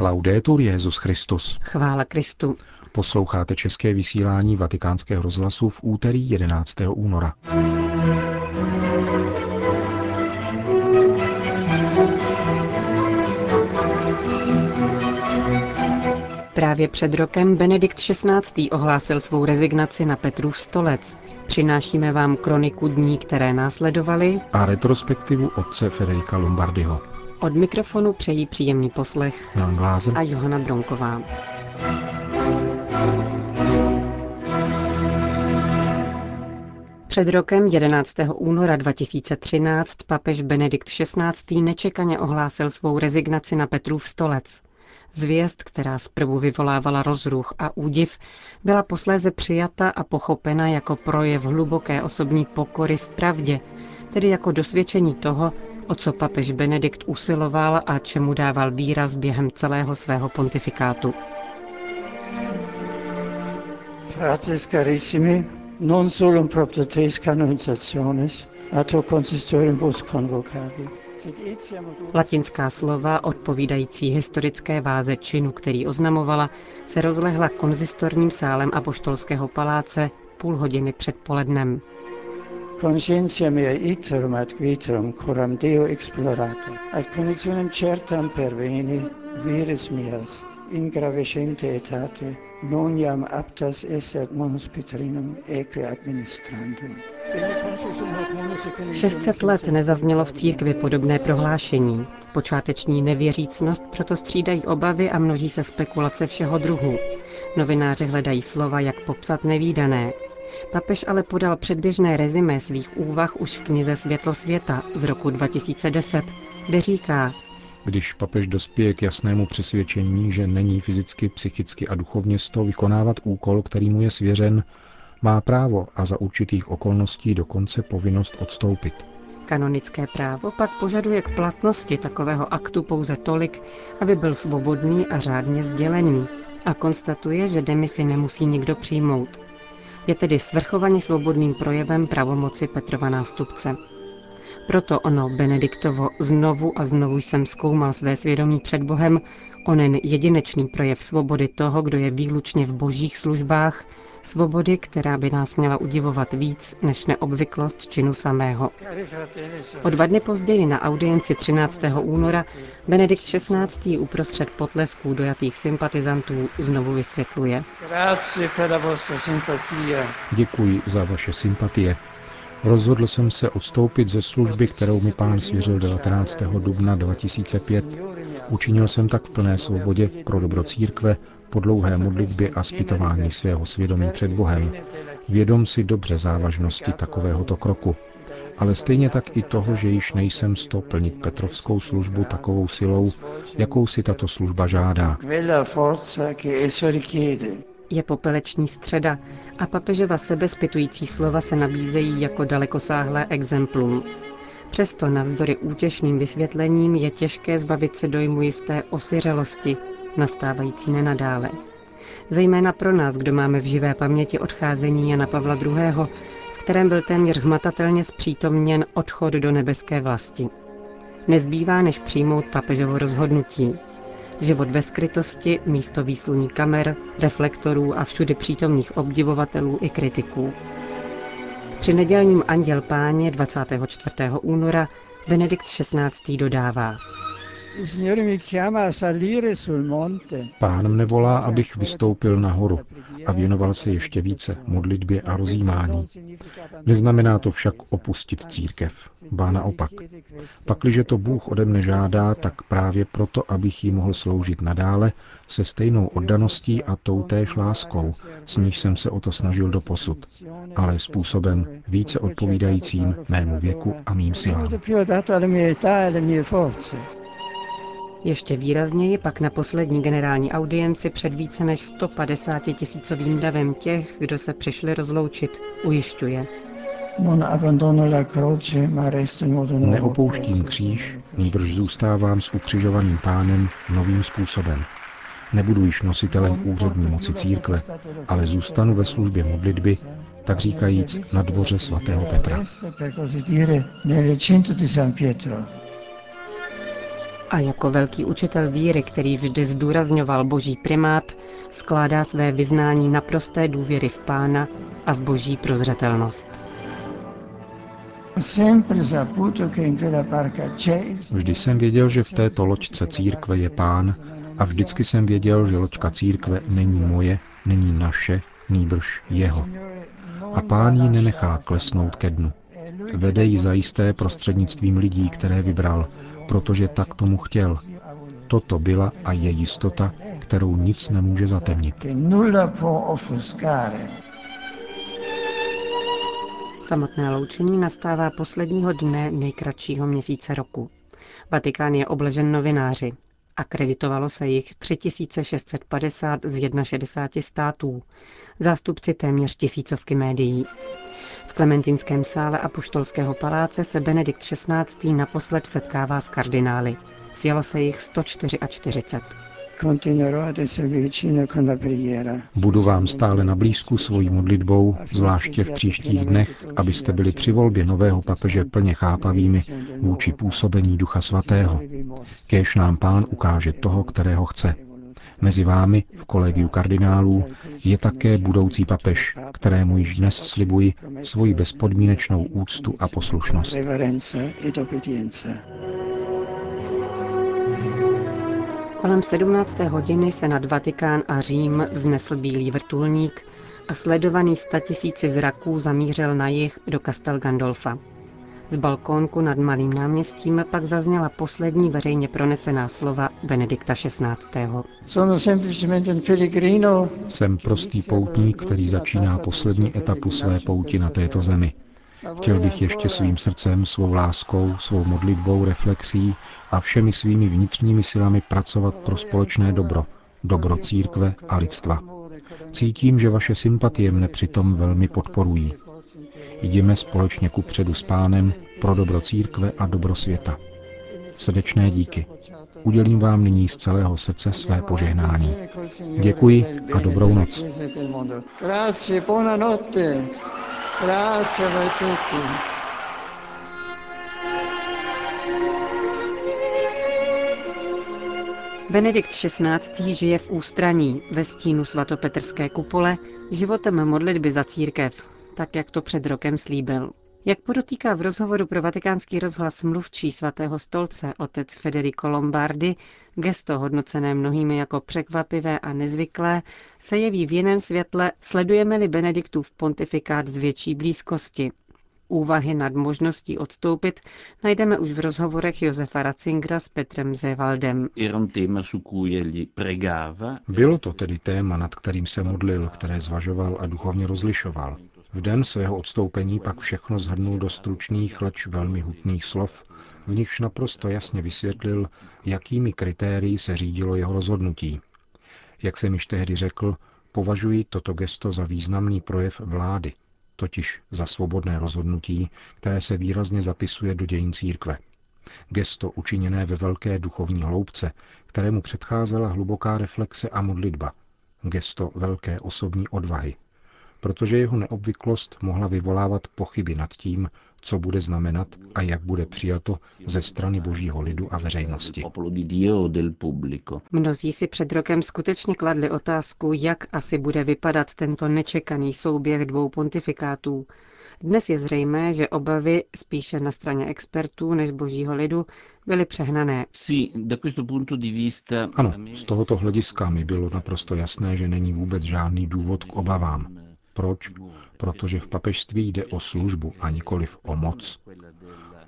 Laudetur Jezus Christus. Chvála Kristu. Posloucháte české vysílání Vatikánského rozhlasu v úterý 11. února. Právě před rokem Benedikt XVI. ohlásil svou rezignaci na Petrův stolec. Přinášíme vám kroniku dní, které následovaly a retrospektivu otce Federika Lombardiho. Od mikrofonu přejí příjemný poslech Jan Glázer a Johana Bronková. Před rokem 11. února 2013 papež Benedikt XVI. nečekaně ohlásil svou rezignaci na Petrův stolec. Zvěst, která zprvu vyvolávala rozruch a údiv, byla posléze přijata a pochopena jako projev hluboké osobní pokory v pravdě, tedy jako dosvědčení toho, o co papež Benedikt usiloval a čemu dával výraz během celého svého pontifikátu. Frates carissimi, non solum propter tres canonizationes, atro consistorium vos convocavi. Latinská slova, odpovídající historické váze činu, který oznamovala, se rozlehla konzistorním sálem apoštolského paláce půl hodiny před polednem. Conscientia mea iterum ad quiterum coram Deo explorato, ad conditionem certam perveni vires mias, in gravescente etate, non jam aptas esset monus Petrinum eque administrandum. 600 let nezaznělo v církvi podobné prohlášení. Počáteční nevěřícnost proto střídají obavy a množí se spekulace všeho druhu. Novináři hledají slova, jak popsat nevýdané. Papež ale podal předběžné rezime svých úvah už v knize Světlo světa z roku 2010, kde říká, když papež dospěje k jasnému přesvědčení, že není fyzicky, psychicky a duchovně z toho vykonávat úkol, který mu je svěřen, má právo a za určitých okolností dokonce povinnost odstoupit. Kanonické právo pak požaduje k platnosti takového aktu pouze tolik, aby byl svobodný a řádně sdělený a konstatuje, že demisi nemusí nikdo přijmout. Je tedy svrchovaně svobodným projevem pravomoci Petrova nástupce. Proto ono Benediktovo znovu a znovu jsem zkoumal své svědomí před Bohem, onen jedinečný projev svobody toho, kdo je výlučně v božích službách, svobody, která by nás měla udivovat víc než neobvyklost činu samého. O dva dny později na audienci 13. února Benedikt XVI. uprostřed potlesků dojatých sympatizantů znovu vysvětluje. Děkuji za vaše sympatie. Rozhodl jsem se odstoupit ze služby, kterou mi pán svěřil 19. dubna 2005. Učinil jsem tak v plné svobodě pro dobro církve, po dlouhé modlitbě a zpytování svého svědomí před Bohem. Vědom si dobře závažnosti takovéhoto kroku, ale stejně tak i toho, že již nejsem sto plnit Petrovskou službu takovou silou, jakou si tato služba žádá. Je popeleční středa a papeževa sebezpitující slova se nabízejí jako dalekosáhlé exemplum. Přesto navzdory útěšným vysvětlením je těžké zbavit se dojmu jisté osiřelosti, nastávající nenadále. Zejména pro nás, kdo máme v živé paměti odcházení Jana Pavla II., v kterém byl téměř hmatatelně zpřítomněn odchod do nebeské vlasti. Nezbývá, než přijmout papežovo rozhodnutí. Život ve skrytosti, místo výsluní kamer, reflektorů a všudy přítomných obdivovatelů i kritiků. Při nedělním Anděl Páně 24. února Benedikt XVI. dodává. Pán mne volá, abych vystoupil nahoru a věnoval se ještě více modlitbě a rozjímání. Neznamená to však opustit církev, ba naopak. Pakliže to Bůh ode mne žádá, tak právě proto, abych jí mohl sloužit nadále, se stejnou oddaností a toutéž láskou, s níž jsem se o to snažil do posud, ale způsobem více odpovídajícím mému věku a mým silám. Ještě výrazněji pak na poslední generální audienci před více než 150 tisícovým davem těch, kdo se přišli rozloučit, ujišťuje. Neopouštím kříž, nýbrž zůstávám s ukřižovaným pánem novým způsobem. Nebudu již nositelem úřední moci církve, ale zůstanu ve službě modlitby, tak říkajíc na dvoře svatého Petra. A jako velký učitel víry, který vždy zdůrazňoval boží primát, skládá své vyznání naprosté důvěry v pána a v boží prozřetelnost. Vždy jsem věděl, že v této loďce církve je pán a vždycky jsem věděl, že loďka církve není moje, není naše, nýbrž jeho. A pán ji nenechá klesnout ke dnu. Vede ji zajisté prostřednictvím lidí, které vybral, protože tak tomu chtěl. Toto byla a je jistota, kterou nic nemůže zatemnit. Samotné loučení nastává posledního dne nejkratšího měsíce roku. Vatikán je obležen novináři. Akreditovalo se jich 3650 z 61 států, zástupci téměř tisícovky médií. V Klementinském sále Apoštolského paláce se Benedikt XVI. naposled setkává s kardinály. Sjelo se jich 144. Budu vám stále na blízku svojí modlitbou, zvláště v příštích dnech, abyste byli při volbě nového papeže plně chápavými vůči působení Ducha Svatého. Kéž nám pán ukáže toho, kterého chce. Mezi vámi v kolegiu kardinálů je také budoucí papež, kterému již dnes slibuji svoji bezpodmínečnou úctu a poslušnost. Kolem 17. hodiny se nad Vatikán a Řím vznesl bílý vrtulník a sledovaný statisíci zraků zamířil na jih do Castel Gandolfa. Z balkónku nad Malým náměstím pak zazněla poslední veřejně pronesená slova Benedikta XVI. Jsem prostý poutník, který začíná poslední etapu své pouti na této zemi. Chtěl bych ještě svým srdcem, svou láskou, svou modlitbou, reflexí a všemi svými vnitřními silami pracovat pro společné dobro, dobro církve a lidstva. Cítím, že vaše sympatie mne přitom velmi podporují. Jdeme společně ku předu s pánem pro dobro církve a dobro světa. Srdečné díky. Udělím vám nyní z celého srdce své požehnání. Děkuji a dobrou noc. Grazie a voi tutti. Benedikt XVI. žije v ústraní ve stínu svatopetrské kupole životem modlitby za církev, tak jak to před rokem slíbil. Jak podotýká v rozhovoru pro vatikánský rozhlas mluvčí svatého stolce otec Federico Lombardi, gesto hodnocené mnohými jako překvapivé a nezvyklé se jeví v jiném světle, sledujeme-li Benediktův pontifikát z větší blízkosti. Úvahy nad možností odstoupit najdeme už v rozhovorech Josefa Ratzingra s Petrem Zevaldem. Bylo to tedy téma, nad kterým se modlil, které zvažoval a duchovně rozlišoval. V den svého odstoupení pak všechno zhrnul do stručných, leč velmi hutných slov, v nichž naprosto jasně vysvětlil, jakými kritérii se řídilo jeho rozhodnutí. Jak jsem již tehdy řekl, považuji toto gesto za významný projev vlády, totiž za svobodné rozhodnutí, které se výrazně zapisuje do dějin církve. Gesto učiněné ve velké duchovní hloubce, kterému předcházela hluboká reflexe a modlitba. Gesto velké osobní odvahy, protože jeho neobvyklost mohla vyvolávat pochyby nad tím, co bude znamenat a jak bude přijato ze strany božího lidu a veřejnosti. Mnozí si před rokem skutečně kladli otázku, jak asi bude vypadat tento nečekaný souběh dvou pontifikátů. Dnes je zřejmé, že obavy spíše na straně expertů než božího lidu byly přehnané. Ano, z tohoto hlediska mi bylo naprosto jasné, že není vůbec žádný důvod k obavám. Proč? Protože v papežství jde o službu a nikoliv o moc.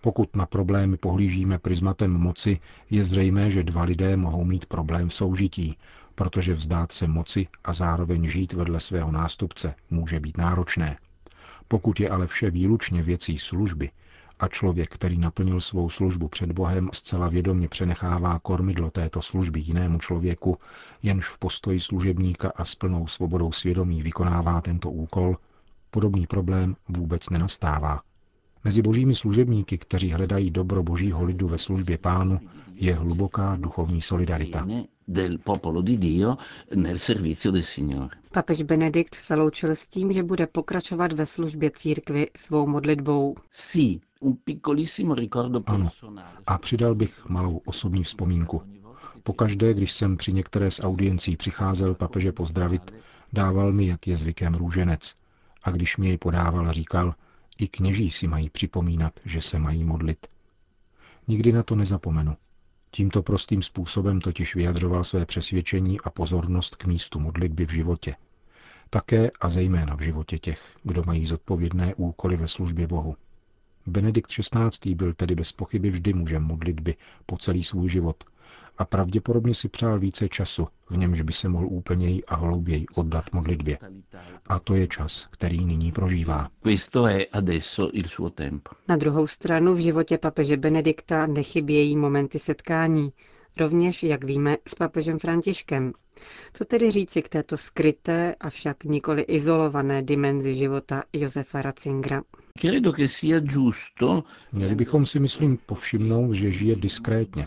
Pokud na problémy pohlížíme prismatem moci, je zřejmé, že dva lidé mohou mít problém v soužití, protože vzdát se moci a zároveň žít vedle svého nástupce může být náročné. Pokud je ale vše výlučně věcí služby, a člověk, který naplnil svou službu před Bohem, zcela vědomě přenechává kormidlo této služby jinému člověku, jenž v postoji služebníka a s plnou svobodou svědomí vykonává tento úkol, podobný problém vůbec nenastává. Mezi božími služebníky, kteří hledají dobro božího lidu ve službě pánu, je hluboká duchovní solidarita. Del popolo di Dio nel servizio del Signore. Papež Benedikt se loučil s tím, že bude pokračovat ve službě církvy svou modlitbou. Sì, un piccolissimo ricordo Ano. personale. A přidal bych malou osobní vzpomínku. Pokaždé, když jsem při některé z audiencí přicházel papeže pozdravit, dával mi, jak je zvykem, růženec. A když mi jej podával, říkal, i kněží si mají připomínat, že se mají modlit. Nikdy na to nezapomenu. Tímto prostým způsobem totiž vyjadřoval své přesvědčení a pozornost k místu modlitby v životě. Také a zejména v životě těch, kdo mají zodpovědné úkoly ve službě Bohu. Benedikt XVI. byl tedy bez pochyby vždy mužem modlitby po celý svůj život a pravděpodobně si přál více času, v němž by se mohl úplněji a hlouběji oddat modlitbě. A to je čas, který nyní prožívá. Questo è adesso il suo tempo. Na druhou stranu v životě papeže Benedikta nechybějí momenty setkání, rovněž, jak víme, s papežem Františkem. Co tedy říci k této skryté, avšak nikoli izolované dimenzi života Josefa Ratzingera? Měli bychom si, myslím, povšimnout, že žije diskrétně,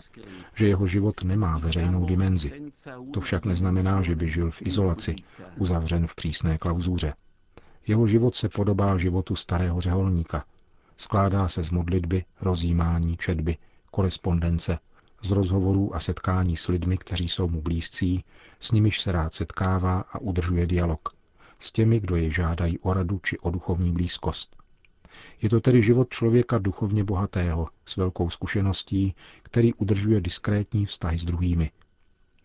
že jeho život nemá veřejnou dimenzi. To však neznamená, že by žil v izolaci, uzavřen v přísné klauzuře. Jeho život se podobá životu starého řeholníka. Skládá se z modlitby, rozjímání, četby, korespondence, z rozhovorů a setkání s lidmi, kteří jsou mu blízcí, s nimiž se rád setkává a udržuje dialog. S těmi, kdo jej žádají o radu či o duchovní blízkost. Je to tedy život člověka duchovně bohatého, s velkou zkušeností, který udržuje diskrétní vztahy s druhými.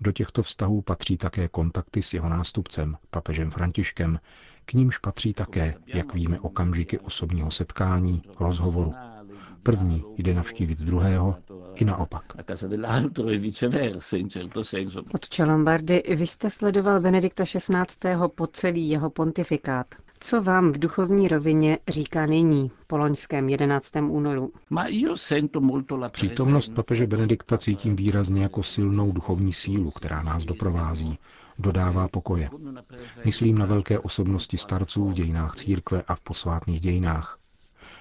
Do těchto vztahů patří také kontakty s jeho nástupcem, papežem Františkem, k nímž patří také, jak víme, okamžiky osobního setkání, rozhovoru. První jde navštívit druhého i naopak. e viceversa in certo senso. Otče Lombardy, vy jste sledoval Benedikta XVI. po celý jeho pontifikát. Co vám v duchovní rovině říká nyní, po loňském 11. únoru? Ma io sento molto la Přítomnost papeže Benedikta cítím výrazně jako silnou duchovní sílu, která nás doprovází, dodává pokoje. Myslím na velké osobnosti starců v dějinách církve a v posvátných dějinách.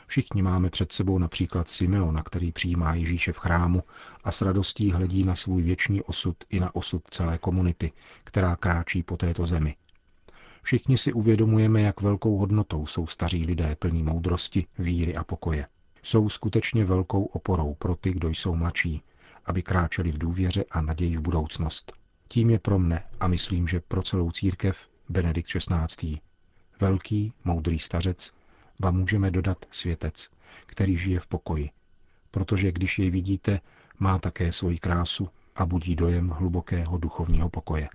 Všichni máme před sebou například Simeona, který přijímá Ježíše v chrámu a s radostí hledí na svůj věčný osud i na osud celé komunity, která kráčí po této zemi. Všichni si uvědomujeme, jak velkou hodnotou jsou staří lidé plní moudrosti, víry a pokoje. Jsou skutečně velkou oporou pro ty, kdo jsou mladší, aby kráčeli v důvěře a naději v budoucnost. Tím je pro mne a myslím, že pro celou církev Benedikt XVI. Velký, moudrý stařec, ba můžeme dodat světec, který žije v pokoji. Protože když jej vidíte, má také svoji krásu a budí dojem hlubokého duchovního pokoje.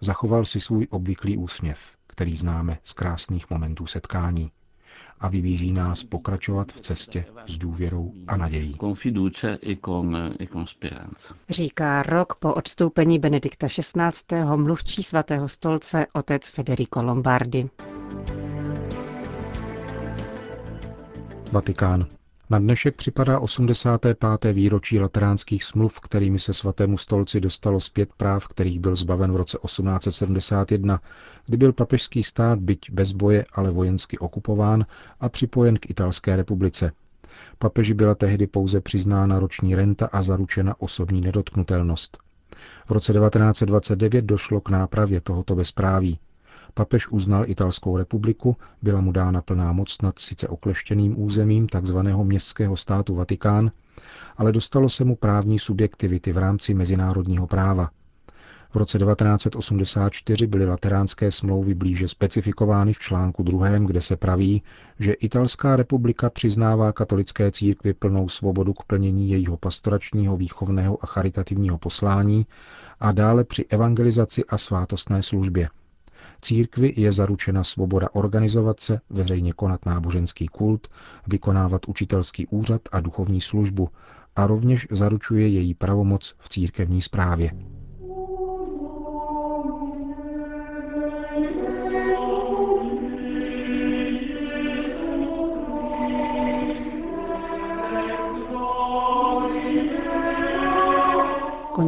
Zachoval si svůj obvyklý úsměv, který známe z krásných momentů setkání a vybízí nás pokračovat v cestě s důvěrou a nadějí. e con, e con speranza. Říká rok po odstoupení Benedikta XVI. mluvčí svatého stolce otec Federico Lombardi. Vatikán. Na dnešek připadá 85. výročí lateránských smluv, kterými se svatému stolci dostalo zpět práv, kterých byl zbaven v roce 1871, kdy byl papežský stát byť bez boje, ale vojensky okupován a připojen k italské republice. Papeži byla tehdy pouze přiznána roční renta a zaručena osobní nedotknutelnost. V roce 1929 došlo k nápravě tohoto bezpráví. Papež uznal italskou republiku, byla mu dána plná moc nad sice okleštěným územím tzv. městského státu Vatikán, ale dostalo se mu právní subjektivity v rámci mezinárodního práva. V roce 1984 byly lateránské smlouvy blíže specifikovány v článku druhém, kde se praví, že Italská republika přiznává katolické církvi plnou svobodu k plnění jejího pastoračního, výchovného a charitativního poslání a dále při evangelizaci a svátostné službě. Církvi je zaručena svoboda organizovat se, veřejně konat náboženský kult, vykonávat učitelský úřad a duchovní službu a rovněž zaručuje její pravomoc v církevní správě.